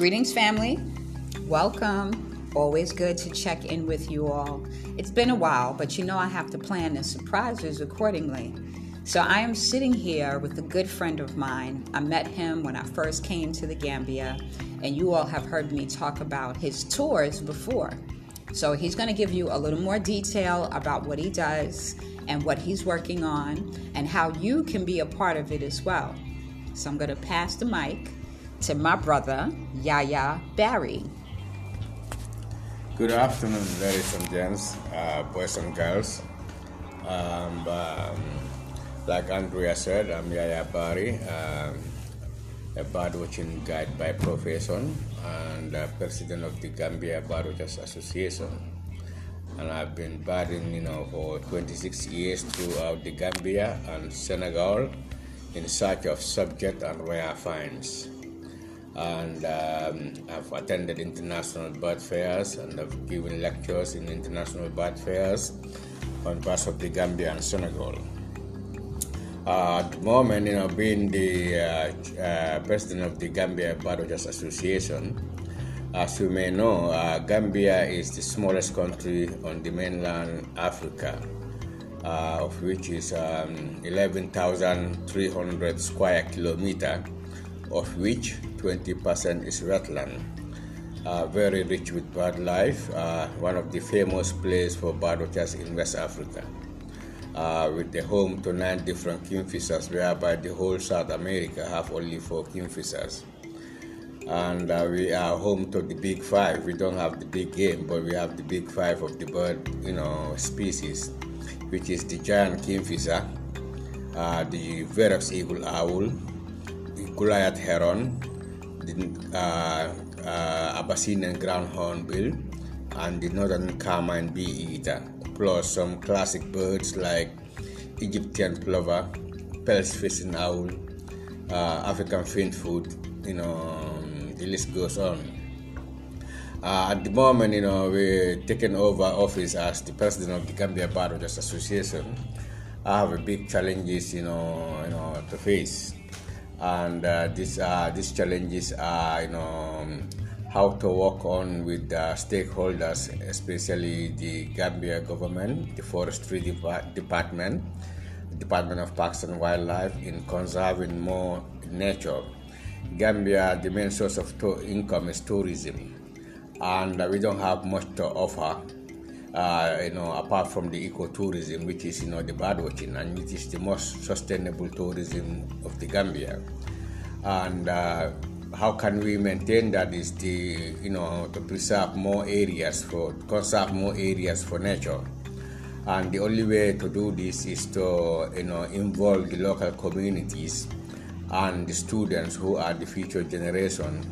Greetings, family. Welcome. Always good to check in with you all. It's been a while, but you know I have to plan the surprises accordingly. So I am sitting here with a good friend of mine. I met him when I first came to the Gambia, and you all have heard me talk about his tours before. So he's going to give you a little more detail about what he does and what he's working on and how you can be a part of it as well. So I'm going to pass the mic to my brother, Yaya Barry. Good afternoon, ladies and gents, uh, boys and girls. Um, um, like Andrea said, I'm Yaya Barry, um, a birdwatching guide by profession and uh, president of the Gambia Birdwatchers Association. And I've been birding, you know, for 26 years throughout the Gambia and Senegal in search of subject and rare finds. And um, I've attended international bird fairs and I've given lectures in international bird fairs on parts of the Gambia and Senegal. Uh, at the moment, you know, being the uh, uh, president of the Gambia Birdwatchers Association, as you may know, uh, Gambia is the smallest country on the mainland Africa, uh, of which is um, 11,300 square kilometer, of which 20% is wetland. Uh, very rich with bird life, one of the famous places for birdwatchers in West Africa uh, with the home to nine different kingfishers, whereby the whole South America have only four kingfishers. And uh, we are home to the big five. We don't have the big game, but we have the big five of the bird, you know, species, which is the giant kingfisher, uh, the Verreaux's eagle owl, the Goliath heron, the uh, uh, Abyssinian ground hornbill, and the northern carmine bee eater plus some classic birds like Egyptian plover, Pel's fishing owl, uh, African finfoot, you know, um, the list goes on. Uh, at the moment, you know, we're taking over office as the president of the Gambia Birdwatchers Association. I have a big challenges, you know, you know, to face, and uh, these uh, these challenges are, you know, um, how to work on with the stakeholders, especially the Gambia government, the forestry department, Department of Parks and Wildlife, in conserving more nature. Gambia, the main source of to- income is tourism, and uh, we don't have much to offer. Uh, you know, apart from the ecotourism, which is you know the birdwatching, and which is the most sustainable tourism of the Gambia, and uh, how can we maintain that is the you know to preserve more areas for conserve more areas for nature. And the only way to do this is to you know involve the local communities and the students who are the future generation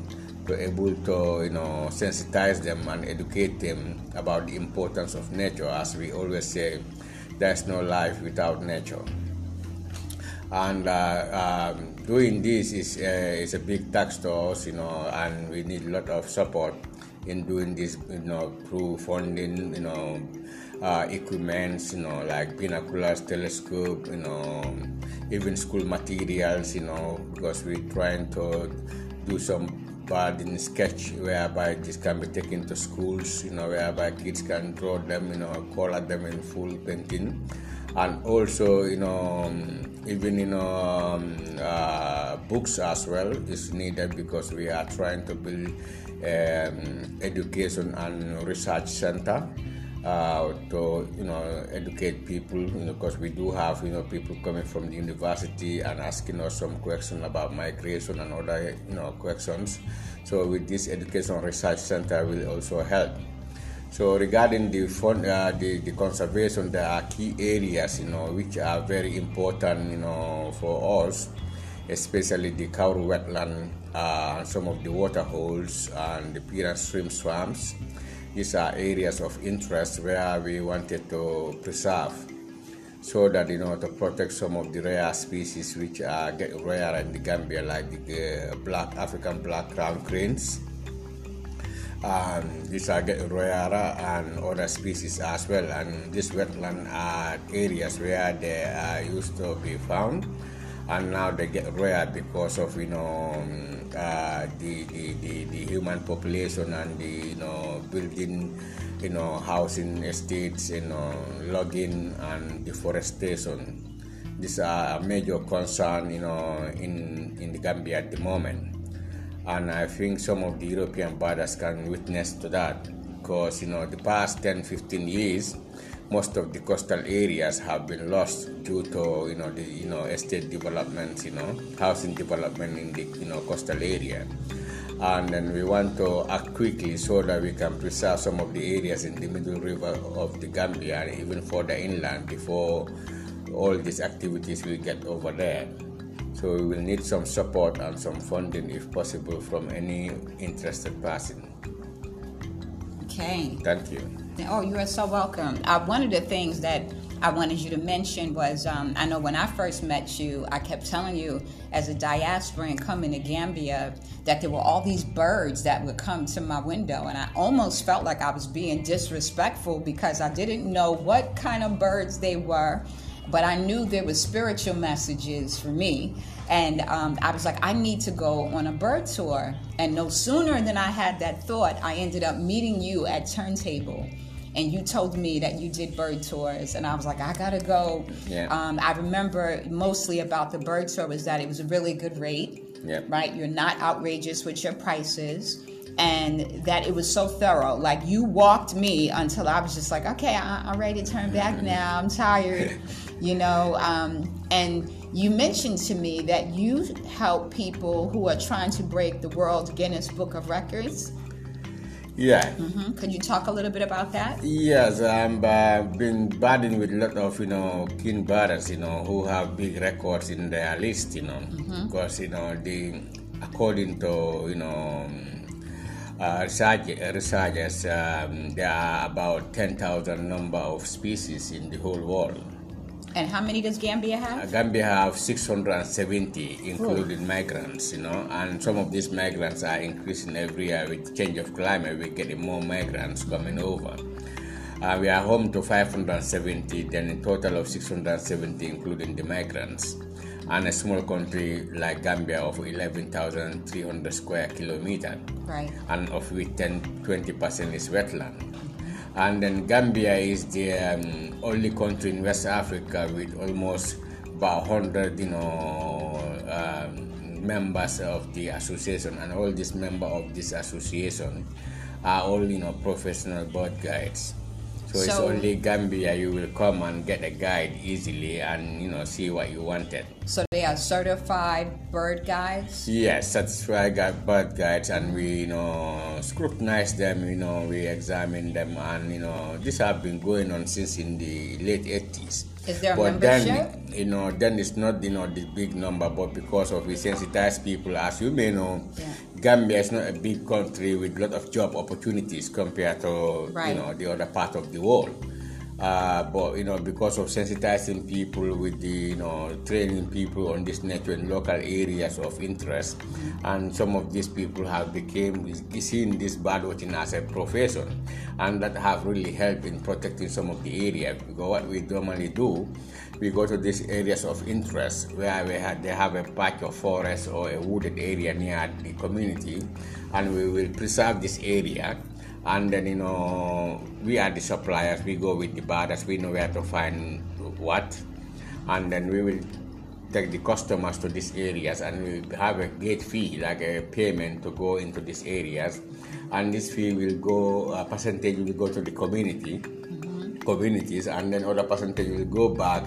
to able to you know sensitize them and educate them about the importance of nature as we always say there's no life without nature. And uh, um, doing this is uh, is a big tax to us, you know, and we need a lot of support in doing this, you know, through funding, you know, uh, equipments, you know, like binoculars, telescope, you know, even school materials, you know, because we're trying to do some in sketch whereby this can be taken to schools, you know, whereby kids can draw them, you know, color them in full painting. And also you know um, even you know um, uh, books as well is needed because we are trying to build um, education and research center uh, to you know educate people you know because we do have you know people coming from the university and asking us some questions about migration and other you know questions so with this education research center will also help so regarding the fund, uh, the, the conservation, there are key areas, you know, which are very important, you know, for us, especially the Kauru wetland, uh, some of the water holes and the Piran stream swamps. These are areas of interest where we wanted to preserve so that, you know, to protect some of the rare species which are get rare in the Gambia, like the uh, black African black crown cranes um, these are Royara and other species as well. And these wetland are areas where they are used to be found. and now they get rare because of you know um, uh, the, the, the, the human population and the you know building you know housing estates you know logging and deforestation. These are a major concern you know in in the Gambia at the moment. And I think some of the European borders can witness to that. Because you know the past 10 15 years most of the coastal areas have been lost due to you know the you know estate developments you know housing development in the you know coastal area. And then we want to act quickly so that we can preserve some of the areas in the middle river of the Gambia and even further inland before all these activities will get over there. So we will need some support and some funding if possible from any interested person. Okay. Thank you Oh, you are so welcome. Uh, one of the things that I wanted you to mention was um, I know when I first met you, I kept telling you as a diasporan coming to Gambia that there were all these birds that would come to my window. And I almost felt like I was being disrespectful because I didn't know what kind of birds they were, but I knew there was spiritual messages for me. And um, I was like, I need to go on a bird tour. And no sooner than I had that thought, I ended up meeting you at Turntable and you told me that you did bird tours and i was like i gotta go yeah. um, i remember mostly about the bird tour was that it was a really good rate yeah. right you're not outrageous with your prices and that it was so thorough like you walked me until i was just like okay I, am ready to turn back now i'm tired you know um, and you mentioned to me that you help people who are trying to break the world guinness book of records yeah. Mm-hmm. Could you talk a little bit about that? Yes, I've uh, been battling with a lot of, you know, king brothers, you know, who have big records in their list, you know, mm-hmm. because, you know, the, according to, you know, uh, research, researchers, um, there are about 10,000 number of species in the whole world. And how many does Gambia have? Uh, Gambia have 670, including Ooh. migrants, you know, and some of these migrants are increasing every year with change of climate. We're getting more migrants coming over. Uh, we are home to 570, then a total of 670, including the migrants. And a small country like Gambia of 11,300 square kilometers, right. and of which 10 20% is wetland. And then Gambia is the um, only country in West Africa with almost about 100, you know, um, members of the association, and all these members of this association are all, you know, professional bird guides. So, so, it's only Gambia you will come and get a guide easily and you know see what you wanted. So they are certified bird guides. Yes, certified bird guides, and we you know scrutinize them. You know we examine them, and you know this have been going on since in the late eighties. Is there a but membership? then, you know, then it's not, you know, the big number, but because of we sensitize people, as you may know, yeah. Gambia is not a big country with a lot of job opportunities compared to, right. you know, the other part of the world. Uh, but you know, because of sensitizing people with the you know training people on this network in local areas of interest, and some of these people have became seen this birdwatching as a profession, and that have really helped in protecting some of the area. Because what we normally do, we go to these areas of interest where we have, they have a patch of forest or a wooded area near the community, and we will preserve this area and then you know we are the suppliers. We go with the borders. We know where to find what. And then we will take the customers to these areas and we have a gate fee like a payment to go into these areas. And this fee will go a percentage will go to the community communities and then other percentage will go back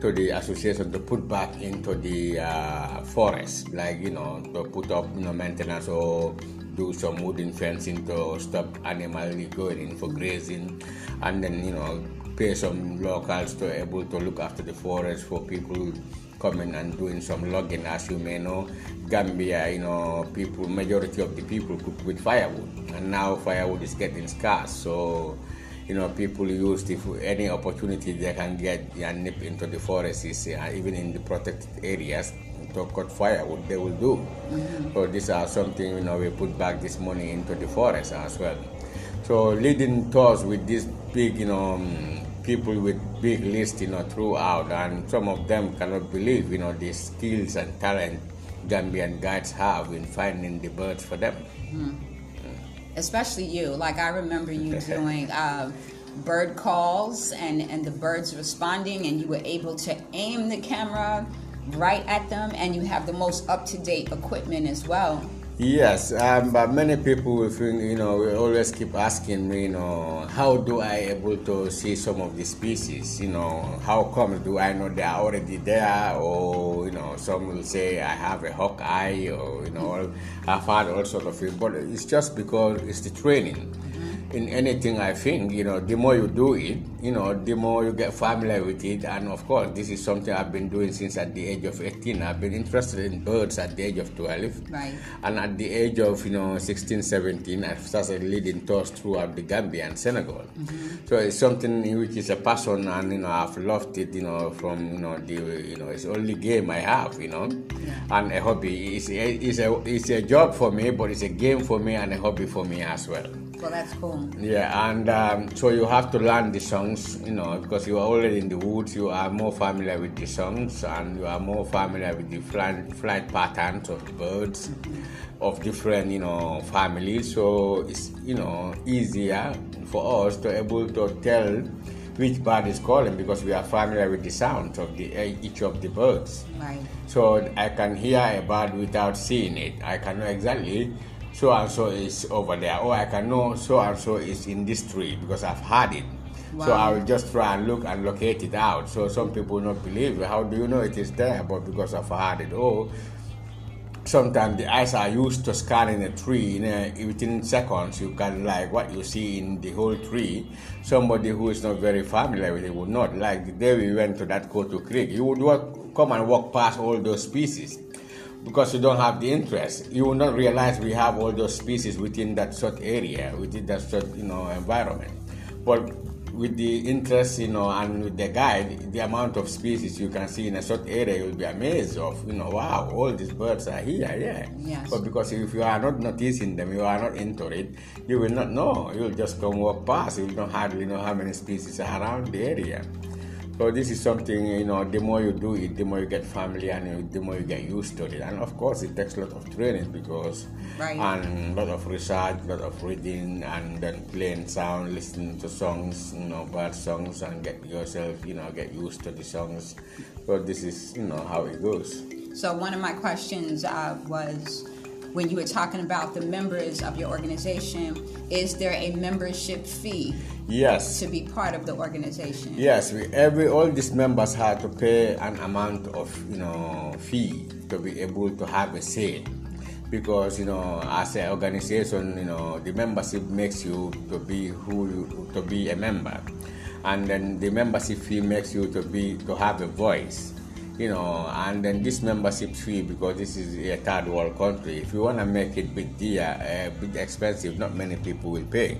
to the association to put back into the uh, forest. Like you know to put up you know maintenance or do some wooden fencing to stop animals going in for grazing, and then you know pay some locals to able to look after the forest for people coming and doing some logging. As you may know, Gambia, you know, people majority of the people cook with firewood, and now firewood is getting scarce. So you know, people use the, any opportunity they can get and nip into the forests, uh, even in the protected areas to cut firewood, they will do. Mm-hmm. So these are something, you know, we put back this money into the forest as well. So leading tours with these big, you know, um, people with big lists, you know, throughout, and some of them cannot believe, you know, the skills and talent Gambian guides have in finding the birds for them. Mm. Especially you. Like I remember you doing uh, bird calls and, and the birds responding, and you were able to aim the camera right at them, and you have the most up to date equipment as well. Yes, um, but many people will think, you know, always keep asking me, you know, how do I able to see some of the species? You know, how come do I know they are already there? Or, you know, some will say I have a hawk eye or, you know, I've had all sort of things. But it's just because it's the training in anything I think, you know, the more you do it, you know, the more you get familiar with it. And of course, this is something I've been doing since at the age of 18. I've been interested in birds at the age of 12. Right. And at the age of, you know, 16, 17, I started leading tours throughout the Gambia and Senegal. Mm-hmm. So it's something in which is a passion and, you know, I've loved it, you know, from, you know, the, you know, it's the only game I have, you know, yeah. and a hobby. It's a, it's, a, it's a job for me, but it's a game for me and a hobby for me as well. Well, that's cool. Yeah, and um, so you have to learn the songs, you know, because you are already in the woods, you are more familiar with the songs and you are more familiar with the flight, flight patterns of the birds of different, you know, families. So it's, you know, easier for us to able to tell which bird is calling because we are familiar with the sounds of the each of the birds. Right. So I can hear a bird without seeing it. I can know exactly so and so is over there. Oh, I can know so and so is in this tree because I've had it. Wow. So I will just try and look and locate it out. So some people not believe. How do you know it is there? But because I've had it. Oh, sometimes the eyes are used to scanning a tree in a, within seconds you can like what you see in the whole tree somebody who is not very familiar with it would not like the day we went to that Kotu Creek you would walk, come and walk past all those species because you don't have the interest. You will not realize we have all those species within that short area, within that short, you know, environment. But with the interest, you know, and with the guide, the amount of species you can see in a short area, you'll be amazed of, you know, wow, all these birds are here, yeah. Yes. But because if you are not noticing them, you are not into it, you will not know. You'll just come walk past. You will not hardly know how many species are around the area. So this is something you know. The more you do it, the more you get family, and the more you get used to it. And of course, it takes a lot of training because right. and a lot of research, a lot of reading, and then playing sound, listening to songs, you know, bad songs, and get yourself, you know, get used to the songs. But this is you know how it goes. So one of my questions uh, was when you were talking about the members of your organization, is there a membership fee? Yes. To be part of the organization. Yes, we, every all these members had to pay an amount of you know fee to be able to have a say because you know as an organization you know the membership makes you to be who you, to be a member and then the membership fee makes you to be to have a voice you know, and then this membership fee because this is a third world country. If you want to make it big dear, uh, bit expensive, not many people will pay.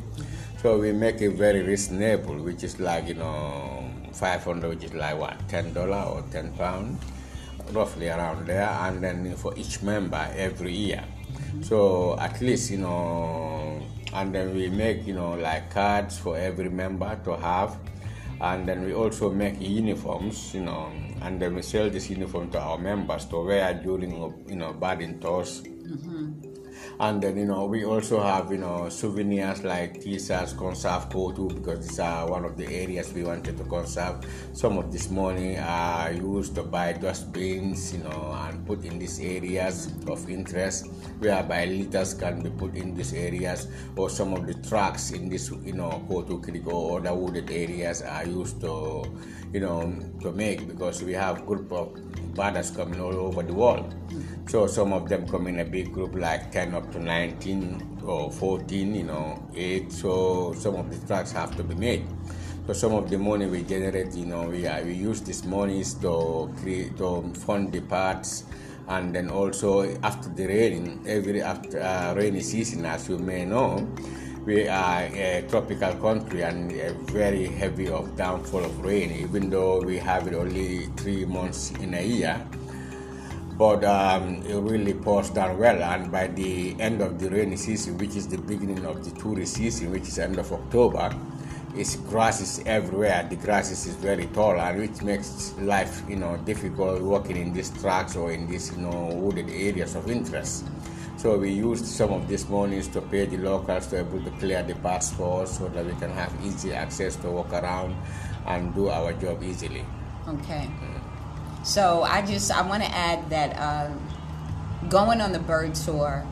So we make it very reasonable, which is like you know, 500, which is like what, ten dollar or ten pound, roughly around there, and then for each member every year. So at least you know, and then we make you know like cards for every member to have, and then we also make uniforms, you know and then we sell this uniform to our members to wear during you know birding tours. Mm-hmm. And then you know we also have you know souvenirs like t-shirts, conserve Kotu because these are one of the areas we wanted to conserve. Some of this money are used to buy dustbins, you know, and put in these areas of interest, whereby litters can be put in these areas, or some of the tracks in this you know Kotu Creek or other wooded areas are used to you know, to make because we have group of birders coming all over the world. So some of them come in a big group like 10 up to 19 or 14, you know, 8. So some of the tracks have to be made. So some of the money we generate, you know, we, uh, we use these monies to create, to fund the parts and then also after the rain, every after uh, rainy season, as you may know, we are a tropical country and very heavy of downfall of rain, even though we have it only three months in a year. But um, it really pours down well, and by the end of the rainy season, which is the beginning of the tourist season, which is end of October, it's grasses everywhere. The grasses is very tall, and which makes life, you know, difficult walking in these tracks or in these, you know, wooded areas of interest. So we used some of these monies to pay the locals to be able to clear the passports so that we can have easy access to walk around and do our job easily. Okay. So I just I want to add that uh, going on the bird tour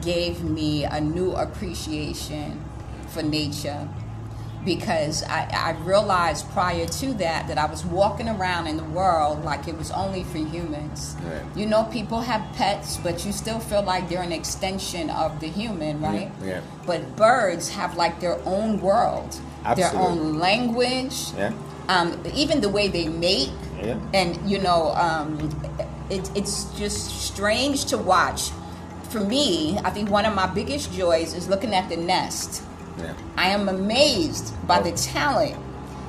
gave me a new appreciation for nature because I, I realized prior to that that I was walking around in the world like it was only for humans. Right. You know, people have pets, but you still feel like they're an extension of the human, right? yeah. But birds have like their own world, their own language, Yeah. um, even the way they mate. Yeah. And you know, um, it, it's just strange to watch. For me, I think one of my biggest joys is looking at the nest. Yeah. I am amazed by the talent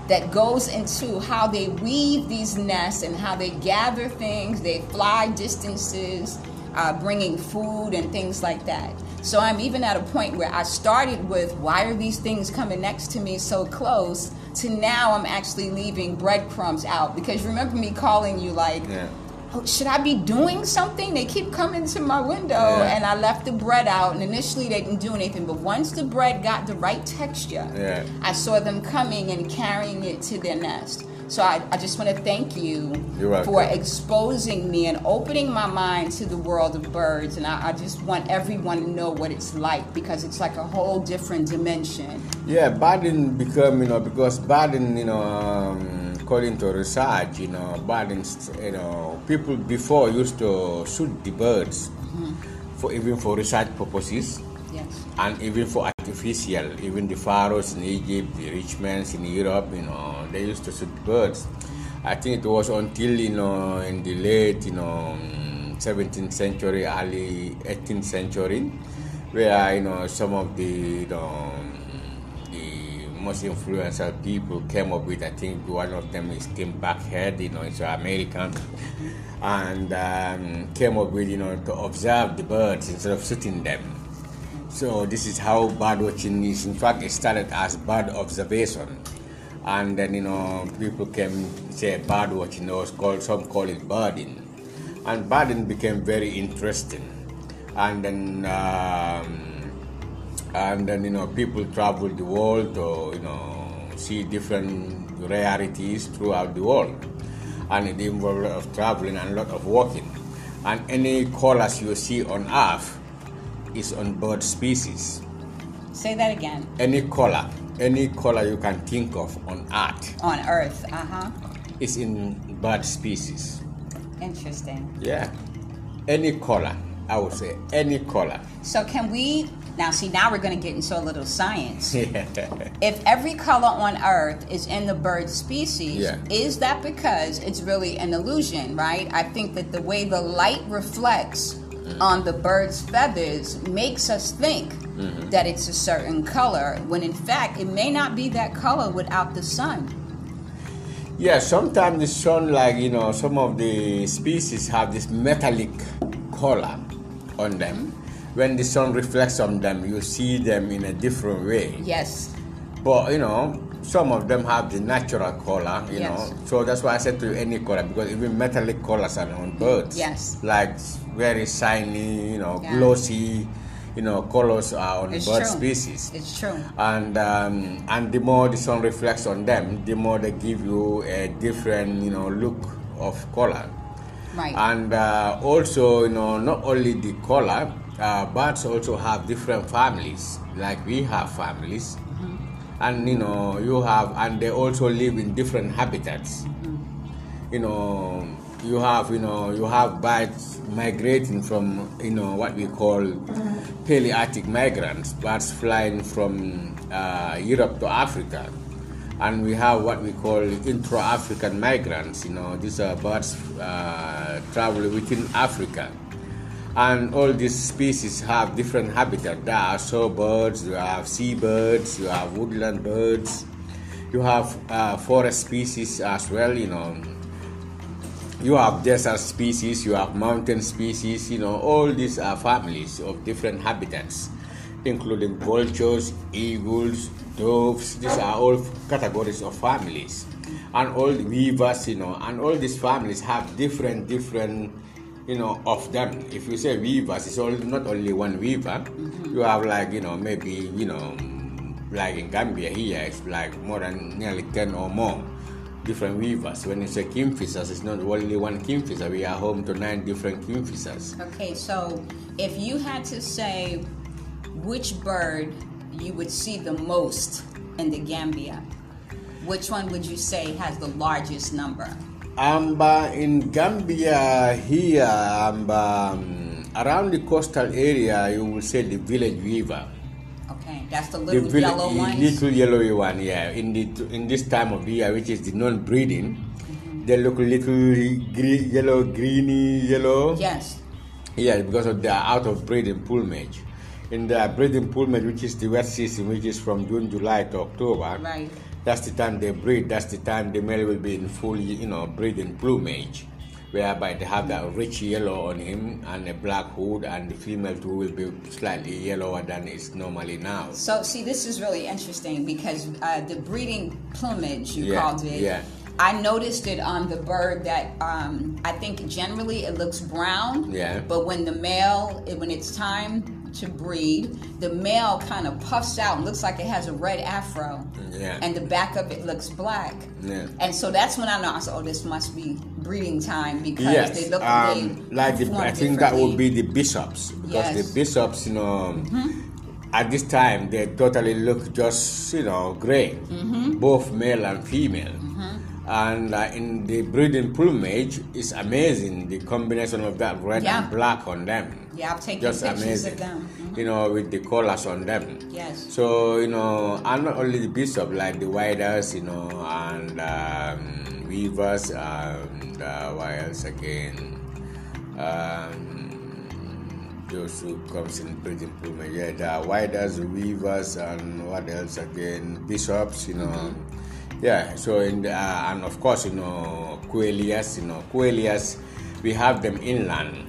that goes into how they weave these nests and how they gather things. They fly distances, uh, bringing food and things like that. So I'm even at a point where I started with why are these things coming next to me so close to now I'm actually leaving breadcrumbs out because remember me calling you like Yeah. Oh, should I be doing something? They keep coming to my window, Yeah. and I left the bread out. And initially, they didn't do anything, but once the bread got the right texture, Yeah. I saw them coming and carrying it to their nest. So I, I just want to thank you for exposing me and opening my mind to the world of birds. And I, I just want everyone to know what it's like because it's like a whole different dimension. Yeah, Baden become, you know, because Baden, you know, um, according to research, you know, Baden, you know, people before used to shoot the birds for even for research purposes Yes. and even for artificial, even the pharaohs in Egypt, the rich men in Europe, you know, they used to shoot birds. I think it was until, you know, in the late, you know, mm, 17th century, early 18th century, where, you know, some of the, you know, the most influential people came up with, I think one of them is Tim Birkhead, you know, he's an American, and um, came up with, you know, to observe the birds instead of shooting them. So this is how bird watching is. In fact, it started as bird observation, and then you know people came say bird watching. Was called some call it birding, and birding became very interesting, and then um, and then you know people travel the world to you know see different rarities throughout the world, and it involves a lot of traveling and a lot of walking, and any colors you see on Earth is on bird species. Say that again. Any color, any color you can think of on Earth On Earth. Uh huh. is in bird species. Interesting. Yeah. Any color, I would say any color. So can we now see now we're going to get into a little science. Yeah. If every color on earth is in the bird species, Yeah. is that because it's really an illusion, right? I think that the way the light reflects Mm-hmm. on the bird's feathers makes us think Mm-hmm. that it's a certain color when in fact it may not be that color without the sun. Yeah, sometimes the sun, like you know, some of the species have this metallic color on them. When the sun reflects on them, you see them in a different way. Yes. But you know, some of them have the natural color, you Yes. know. So that's why I said to you any color because even metallic colors are on birds. Yes. Like very shiny, you know, Yeah. glossy, you know, colors are on It's bird true. species. It's true. And um, and the more the sun reflects on them, the more they give you a different, you know, look of color. Right. And uh, also, you know, not only the color, uh, birds also have different families. Like we have families, and you know, you have, and they also live in different habitats. You know, you have, you know, you have birds migrating from, you know, what we call Palearctic migrants, birds flying from uh, Europe to Africa and we have what we call intra-African migrants. You know, these are birds uh, travel within Africa, and all these species have different habitat. There are shorebirds, you have seabirds, you have woodland birds, you have uh, forest species as well. You know, you have desert species, you have mountain species. You know, all these are families of different habitats, including vultures, eagles, doves. These are all categories of families, and all the weavers, you know, and all these families have different, different, you know, of them. If you say weavers, it's all not only one weaver. Mm-hmm. You have like, you know, maybe, you know, like in Gambia here, it's like more than nearly ten or more different weavers. When you say kingfishers, it's not only one kingfisher. We are home to nine different kingfishers. Okay, so if you had to say which bird you would see the most in the Gambia, which one would you say has the largest number? Um, in Gambia here, um, um, around the coastal area, you will say the village weaver. Okay, that's the little the yellow one. Little yellowy one, yeah. In the in this time of the year, which is the non-breeding, mm-hmm. they look a little green, yellow, greeny, yellow. Yes. Yeah, because of the out of breeding plumage in the breeding plumage, which is the wet season, which is from June, July to October. Right. That's the time they breed. That's the time the male will be in full, you know, breeding plumage, whereby they have that rich yellow on him and a black hood, and the female too will be slightly yellower than it's normally now. So, see, this is really interesting because uh, the breeding plumage, you yeah, called it. Yeah. I noticed it on the bird that um, I think generally it looks brown. Yeah. But when the male, when it's time to breed. The male kind of puffs out and looks like it has a red afro. Yeah. And the back of it looks black. Yeah. And so that's when I know I said, oh, this must be breeding time because yes. they look um, they like the, I think that would be the bishops because yes. the bishops, you know. Mm-hmm. At this time, they totally look just, you know, gray, mm-hmm. both male and female. Mm-hmm. And uh, in the breeding plumage, it's amazing the combination of that red yeah. and black on them. Yeah, I've taken just pictures amazing. of them. Mm-hmm. You know, with the colors on them. Yes. So you know, and not only the bishop, like the whydahs, you know, and um, weavers, and uh, what else again? Um, those who comes in breeding plumage, yeah, the whydahs, the weavers, and what else again? Bishops, you know. Mm-hmm. Yeah, so in the, uh, and of course, you know, Queleas, you know, Queleas, we have them inland.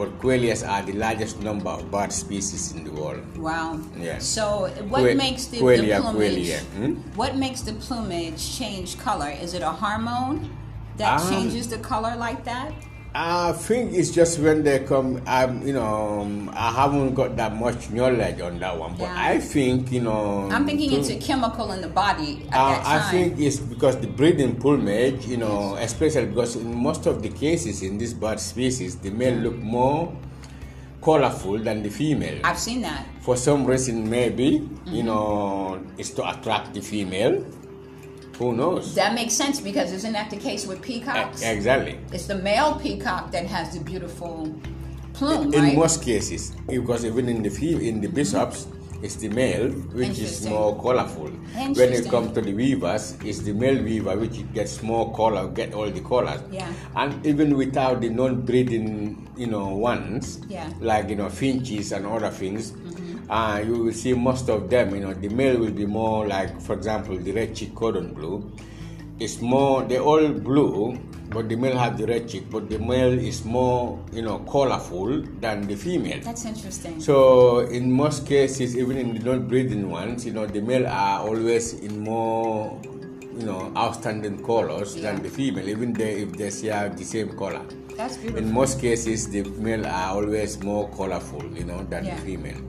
But queleas are the largest number of bird species in the world. Wow. Yeah. So what que- makes the, quelea, the plumage? Hmm? What makes the plumage change color? Is it a hormone that um, changes the color like that? I think it's just when they come. Um, you know, um, I haven't got that much knowledge on that one, but yeah. I think you know. I'm thinking it's a chemical in the body at uh, that time. I think it's because the breeding plumage, you know, yes. especially because in most of the cases in this bird species, the male look more colorful than the female. I've seen that. For some reason, maybe mm-hmm. you know, it's to attract the female who knows? That makes sense because isn't that the case with peacocks? Eh, exactly. It's the male peacock that has the beautiful plume, in, right? most cases, because even in the in the bishops, it's the male which is more colorful. When it comes to the weavers, it's the male weaver which gets more color, get all the colors. Yeah. And even without the non-breeding, you know, ones, yeah. like you know finches and other things, uh, you will see most of them, you know, the male will be more like, for example, the red cheek cordon bleu. It's more, they're all blue, but the male have the red cheek, but the male is more, you know, colorful than the female. That's interesting. So in most cases, even in the non-breeding ones, you know, the male are always in more, you know, outstanding colors yeah. than the female, even they, if they share the same color. That's beautiful. In most cases, the male are always more colorful, you know, than yeah. the female.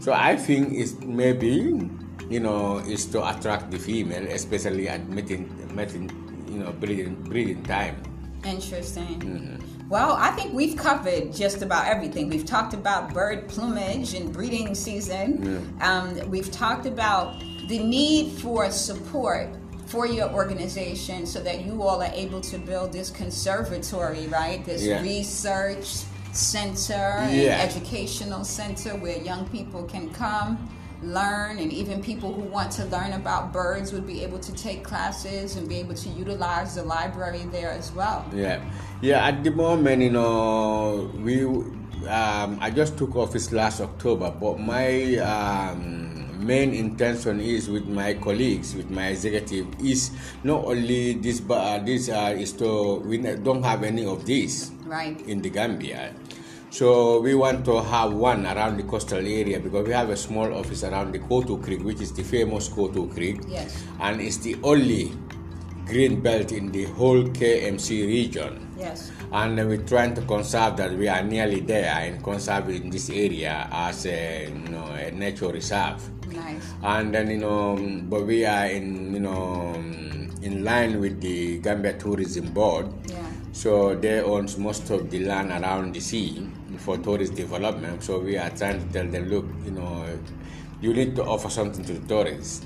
So I think it's maybe, you know, is to attract the female, especially at mating, mating you know, breeding, breeding time. Interesting. Mm-hmm. Well, I think we've covered just about everything. We've talked about bird plumage and breeding season. Yeah. Um, we've talked about the need for support for your organization so that you all are able to build this conservatory, right? This yeah. research center, yeah. educational center where young people can come learn and even people who want to learn about birds would be able to take classes and be able to utilize the library there as well yeah yeah at the moment you know we um, i just took office last october but my um, main intention is with my colleagues with my executive is not only this but uh, this uh, is to we don't have any of this right in the gambia So we want to have one around the coastal area because we have a small office around the Kotu Creek, which is the famous Kotu Creek. Yes. And it's the only green belt in the whole KMC region. Yes. And we're trying to conserve that. We are nearly there and conserve in conserving this area as a, you know, a nature reserve. Nice. And then, you know, but we are in, you know, in line with the Gambia Tourism Board. Yeah. So they own most of the land around the sea for tourist development. So we are trying to tell them, look, you know, you need to offer something to the tourists.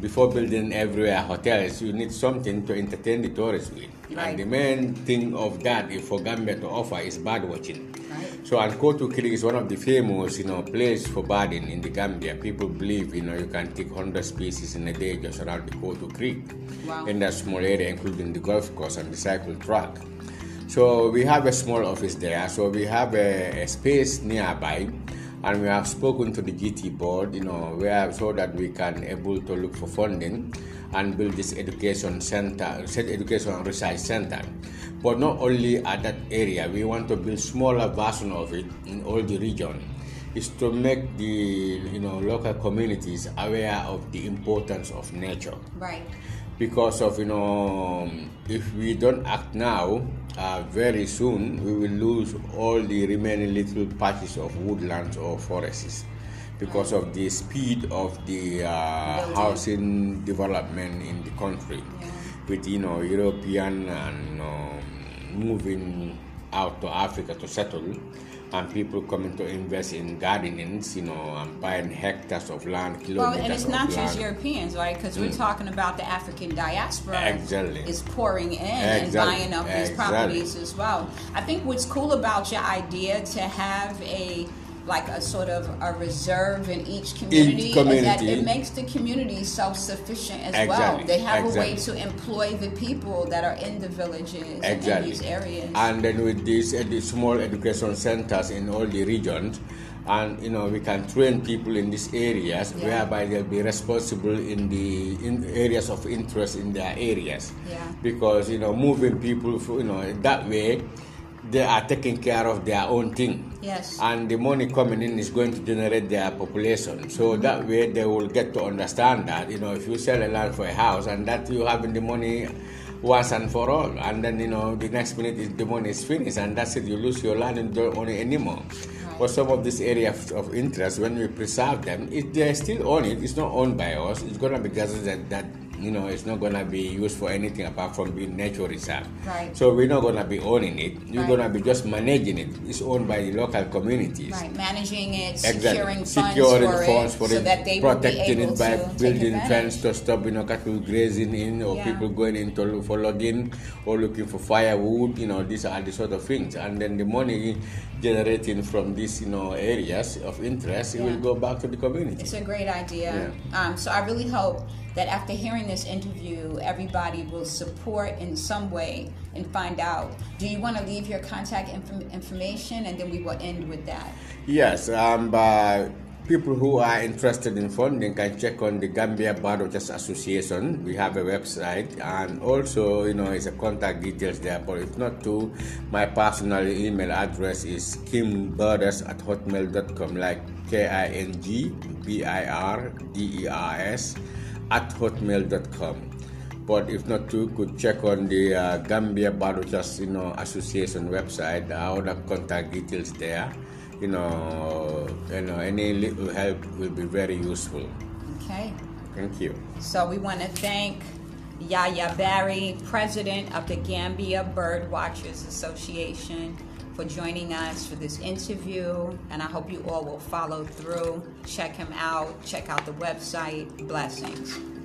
Before building everywhere hotels, you need something to entertain the tourists with. Right. And the main thing of that for Gambia to offer is bird watching. So Ankoto Creek is one of the famous, you know, place for birding in the Gambia. People believe, you know, you can take 100 species in a day just around the Kotu Creek. Wow. In that small area, including the golf course and the cycle track. So we have a small office there. So we have a, a space nearby, and we have spoken to the GT board, you know, where so that we can able to look for funding and build this education center, set education and research center. But not only at that area, we want to build smaller version of it in all the region. Is to make the you know local communities aware of the importance of nature Right. because of you know if we don't act now uh, very soon we will lose all the remaining little patches of woodlands or forests because of the speed of the uh, housing development in the country Yeah. with you know european and you know, moving out to africa to settle and people coming to invest in gardenings you know and buying hectares of land Well, kilometers and it's not just land. Europeans, right? Because we're mm. talking about the African diaspora Exactly. is pouring in and buying up these Exactly. properties as well. I think what's cool about your idea to have a like a sort of a reserve in each community, is that it makes the community self-sufficient as well. They have a way to employ the people that are in the villages and in exactly. these areas. And then with these uh, the small education centers in all the regions, and you know we can train people in these areas Yeah. whereby they'll be responsible in the in areas of interest in their areas. Yeah. Because you know moving people, for, you know that way, they are taking care of their own thing. Yes. And the money coming in is going to generate their population. So mm-hmm. that way they will get to understand that, you know, if you sell a land for a house and that you having the money once and for all. And then, you know, the next minute is, the money is finished and that's it. You lose your land and don't own it anymore. For some of these areas of interest, when we preserve them, if they still own it. It's not owned by us. It's going to be gases that, that, you know, it's not going to be used for anything apart from being nature reserve. Right. So we're not going to be owning it. We're Right. going to be just managing it. It's owned by the local communities. Right, managing it, Exactly. securing funds Securing for funds it, so that they protecting it by building advantage. fence to stop you know cattle grazing in or Yeah. people going in to look for logging or looking for firewood. You know these are the sort of things, and then the money generating from these you know areas of interest it will go back to the community. It's a great idea. Um, so I really hope that after hearing this interview, everybody will support in some way and find out. Do you want to leave your contact inf- information, and then we will end with that. Yes, um, but people who are interested in funding can check on the Gambia Birdwatchers Association. We have a website, and also, you know, it's a contact details there. But if not to, my personal email address is kingbirders at hotmail.com, like K I N G B I R D E R S at hotmail.com. But if not to, could check on the uh, Gambia Birdwatchers, you know, Association website. Our other contact details there. You know, you know, any little help will be very useful. Okay. Thank you. So we want to thank Yaya Barry, president of the Gambia Bird Watchers Association, for joining us for this interview. And I hope you all will follow through, check him out, check out the website. Blessings.